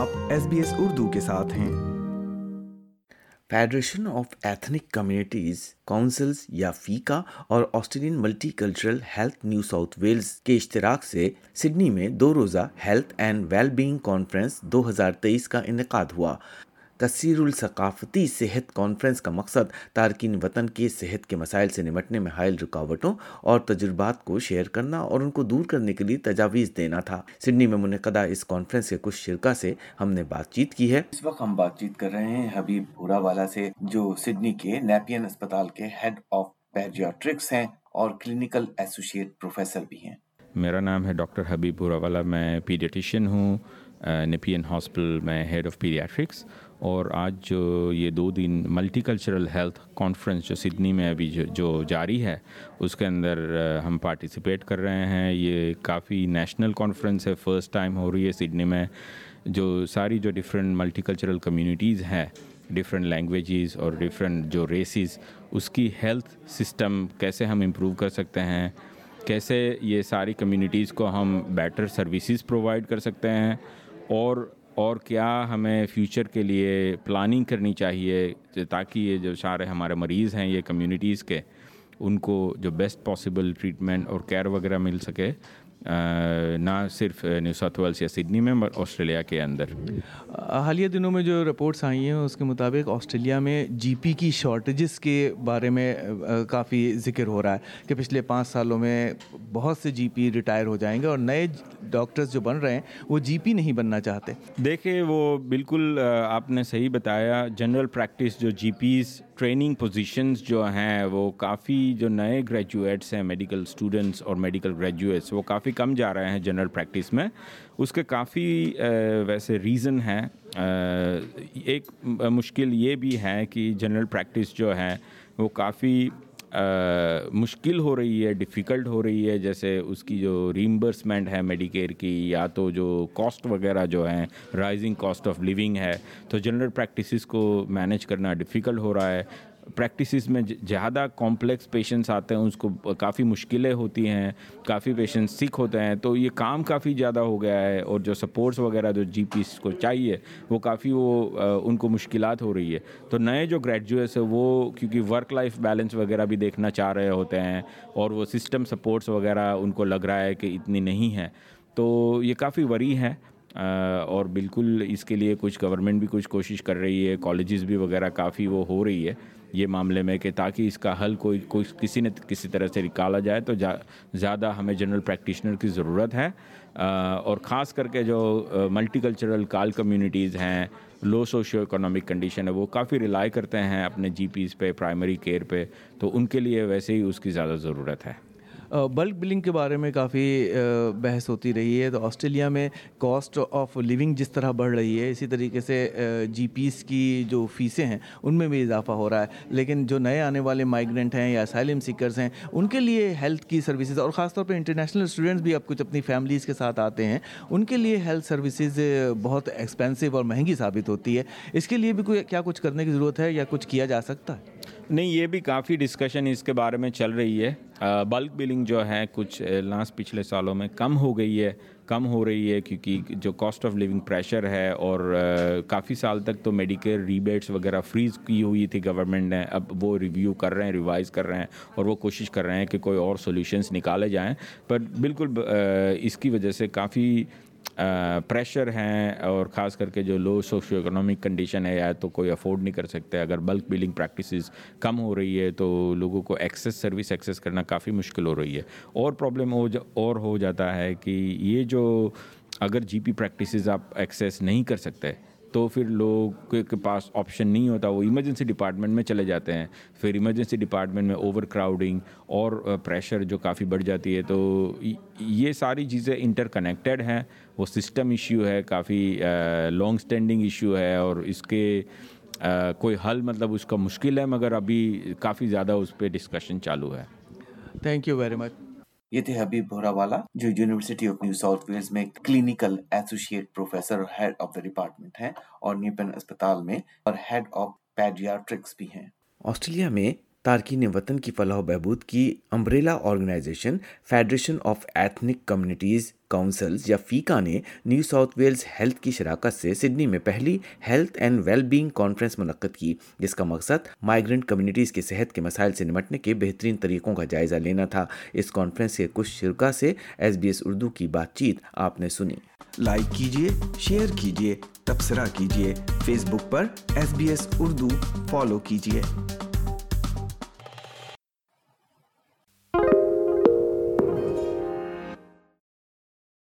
آپ S B S Urdu کے ساتھ ہیں۔ Federation of ethnic communities councils یا فیکا اور Australian multicultural health New South Wales کے اشتراک سے سڈنی میں دو روزہ health and well being conference دو ہزار تیئیس کا انعقاد ہوا۔ کثیر الثقافتی صحت کانفرنس کا مقصد تارکین وطن کے صحت کے مسائل سے نمٹنے میں حائل رکاوٹوں اور تجربات کو شیئر کرنا اور ان کو دور کرنے کے لیے تجاویز دینا تھا۔ سڈنی میں منعقدہ اس کانفرنس کے کچھ شرکا سے ہم نے بات چیت کی ہے۔ اس وقت ہم بات چیت کر رہے ہیں حبیب بھورا والا سے جو سڈنی کے نیپین اسپتال کے ہیڈ آف پیڈیاٹرکس ہیں اور کلینکل ایسوسیٹ پروفیسر بھی ہیں۔ میرا نام ہے ڈاکٹر حبیب بھورا والا میں پیڈیٹیشین ہوں۔ نیپین ہاسپٹل میں ہیڈ آف پیڈیاٹرکس اور آج جو یہ دو دن ملٹی کلچرل ہیلتھ کانفرنس جو سڈنی میں ابھی جو جاری ہے، اس کے اندر ہم پارٹیسپیٹ کر رہے ہیں۔ یہ کافی نیشنل کانفرنس ہے فرسٹ ٹائم ہو رہی ہے سڈنی میں۔ جو ساری جو ڈفرینٹ ملٹی کلچرل کمیونٹیز ہیں ڈفرینٹ لینگویجز اور ڈفرینٹ جو ریسز اس کی ہیلتھ سسٹم کیسے ہم امپروو کر سکتے ہیں؟ کیسے یہ ساری کمیونٹیز کو ہم بیٹر سروسز پرووائڈ کر سکتے ہیں؟ اور اور کیا ہمیں فیوچر کے لیے پلاننگ کرنی چاہیے تاکہ یہ جو سارے ہمارے مریض ہیں، یہ کمیونٹیز کے، ان کو جو بیسٹ پاسبل ٹریٹمنٹ اور کیئر وغیرہ مل سکے۔ نہ صرف نیو ساؤتھ ویلس یا سڈنی میں آسٹریلیا کے اندر۔ حالیہ دنوں میں جو رپورٹس آئی ہیں اس کے مطابق آسٹریلیا میں جی پی کی شارٹیجز کے بارے میں کافی ذکر ہو رہا ہے کہ پچھلے پانچ سالوں میں بہت سے جی پی ریٹائر ہو جائیں گے اور نئے ڈاکٹرز جو بن رہے ہیں وہ جی پی نہیں بننا چاہتے۔ دیکھیں وہ بالکل آپ نے صحیح بتایا جنرل پریکٹس جو جی پیز ٹریننگ پوزیشنز جو ہیں وہ کافی جو نئے گریجویٹس ہیں میڈیکل اسٹوڈنٹس اور میڈیکل گریجویٹس وہ کافی کم جا رہے ہیں جنرل پریکٹس میں۔ اس کے کافی ویسے ریزن ہیں۔ ایک مشکل یہ بھی ہے کہ جنرل پریکٹس جو ہے وہ کافی مشکل ہو رہی ہے ڈیفیکلٹ ہو رہی ہے، جیسے اس کی جو ریمبرسمنٹ ہے میڈیکیئر کی، یا تو جو کاسٹ وغیرہ جو ہیں رائزنگ کاسٹ آف لیونگ ہے، تو جنرل پریکٹیسز کو مینیج کرنا ڈیفیکلٹ ہو رہا ہے۔ پریکٹسز میں زیادہ کمپلیکس پیشنٹس آتے ہیں اس کو کافی مشکلیں ہوتی ہیں، کافی پیشنٹس سکھ ہوتے ہیں، تو یہ کام کافی زیادہ ہو گیا ہے اور جو سپورٹس وغیرہ جو جی پیس کو چاہیے، وہ کافی وہ ان کو مشکلات ہو رہی ہے۔ تو نئے جو گریجویٹس ہیں، وہ کیونکہ ورک لائف بیلنس وغیرہ بھی دیکھنا چاہ رہے ہوتے ہیں اور وہ سسٹم سپورٹس وغیرہ ان کو لگ رہا ہے کہ اتنی نہیں ہے، تو یہ کافی وری ہے اور بالکل اس کے لیے کچھ گورنمنٹ بھی کچھ کوشش کر رہی ہے کالجز بھی وغیرہ کافی وہ ہو رہی ہے۔ یہ معاملے میں کہ تاکہ اس کا حل کوئی کوئی کسی نے کسی طرح سے نکالا جائے تو زیادہ ہمیں جنرل پریکٹیشنر کی ضرورت ہے۔ اور خاص کر کے جو ملٹی کلچرل کال کمیونٹیز ہیں لو سوشیو اکنامک کنڈیشن ہے وہ کافی ریلائی کرتے ہیں اپنے جی پیز پہ پرائمری کیئر پہ، تو ان کے لیے ویسے ہی اس کی زیادہ ضرورت ہے۔ بلک بلنگ کے بارے میں کافی بحث ہوتی رہی ہے۔ تو آسٹریلیا میں کاسٹ آف لیونگ جس طرح بڑھ رہی ہے، اسی طریقے سے جی پیز کی جو فیسیں ہیں، ان میں بھی اضافہ ہو رہا ہے۔ لیکن جو نئے آنے والے مائیگرنٹ ہیں یا اسائلم سیکرز ہیں، ان کے لیے ہیلتھ کی سروسز اور خاص طور پہ انٹرنیشنل اسٹوڈنٹس بھی اب کچھ اپنی فیملیز کے ساتھ آتے ہیں، ان کے لیے ہیلتھ سروسز بہت ایکسپینسو اور مہنگی ثابت ہوتی ہے۔ اس کے لیے بھی کوئی، کیا کچھ کرنے کی ضرورت ہے یا کچھ کیا جا سکتا ہے؟ نہیں، یہ بھی کافی ڈسکشن اس کے بارے میں چل رہی ہے۔ بلک بلنگ جو ہے، کچھ لاسٹ پچھلے سالوں میں کم ہو گئی ہے، کم ہو رہی ہے، کیونکہ جو کاسٹ آف لیونگ پریشر ہے اور کافی سال تک تو میڈیکل ریبیٹس وغیرہ فریز کی ہوئی تھی گورنمنٹ نے۔ اب وہ ریویو کر رہے ہیں ریوائز کر رہے ہیں اور وہ کوشش کر رہے ہیں کہ کوئی اور سولوشنس نکالے جائیں۔ پر بالکل اس کی وجہ سے کافی پریشر ہیں اور خاص کر کے جو لو سوشو اکنامک کنڈیشن ہے یا تو کوئی افورڈ نہیں کر سکتے، اگر بلک بلنگ پریکٹیسز کم ہو رہی ہے تو لوگوں کو ایکسیس سروس ایکسیس کرنا کافی مشکل ہو رہی ہے۔ اور پرابلم ہو جا، اور ہو جاتا ہے کہ یہ جو اگر جی پی پریکٹیسز آپ ایکسیس نہیں کر سکتے تو پھر لوگ کے پاس آپشن نہیں ہوتا، وہ ایمرجنسی ڈپارٹمنٹ میں چلے جاتے ہیں۔ پھر ایمرجنسی ڈپارٹمنٹ میں اوور کراؤڈنگ اور پریشر جو کافی بڑھ جاتی ہے، تو یہ ساری چیزیں انٹر کنیکٹیڈ ہیں۔ وہ سسٹم ایشو ہے، کافی لانگ اسٹینڈنگ ایشو ہے اور اس کے کوئی حل مطلب اس کا مشکل ہے، مگر ابھی کافی زیادہ اس پہ ڈسکشن چالو ہے۔ تھینک یو ویری مچ یہ تھے حبیب بھورا والا، جو university of New South Wales میں clinical associate professor head of the department ہیں اور نیوپن اسپتال میں اور ہیڈ آف پیڈیاٹرکس بھی ہیں۔ آسٹریلیا میں تارکین وطن کی فلاح و بہبود کی umbrella organisation, federation of ethnic communities councils یا فیکا نے نیو ساؤتھ ویلز ہیلتھ کی شراکت سے سڈنی میں پہلی health and well being conference منعقد کی، جس کا مقصد مائیگرنٹ کمیونٹیز کے صحت کے مسائل سے نمٹنے کے بہترین طریقوں کا جائزہ لینا تھا۔ اس کانفرنس کے کچھ شرکا سے ایس بی ایس اردو کی بات چیت آپ نے سنی۔ لائک کیجیے شیئر کیجیے تبصرہ کیجیے فیس بک پر S B S Urdu follow کیجیے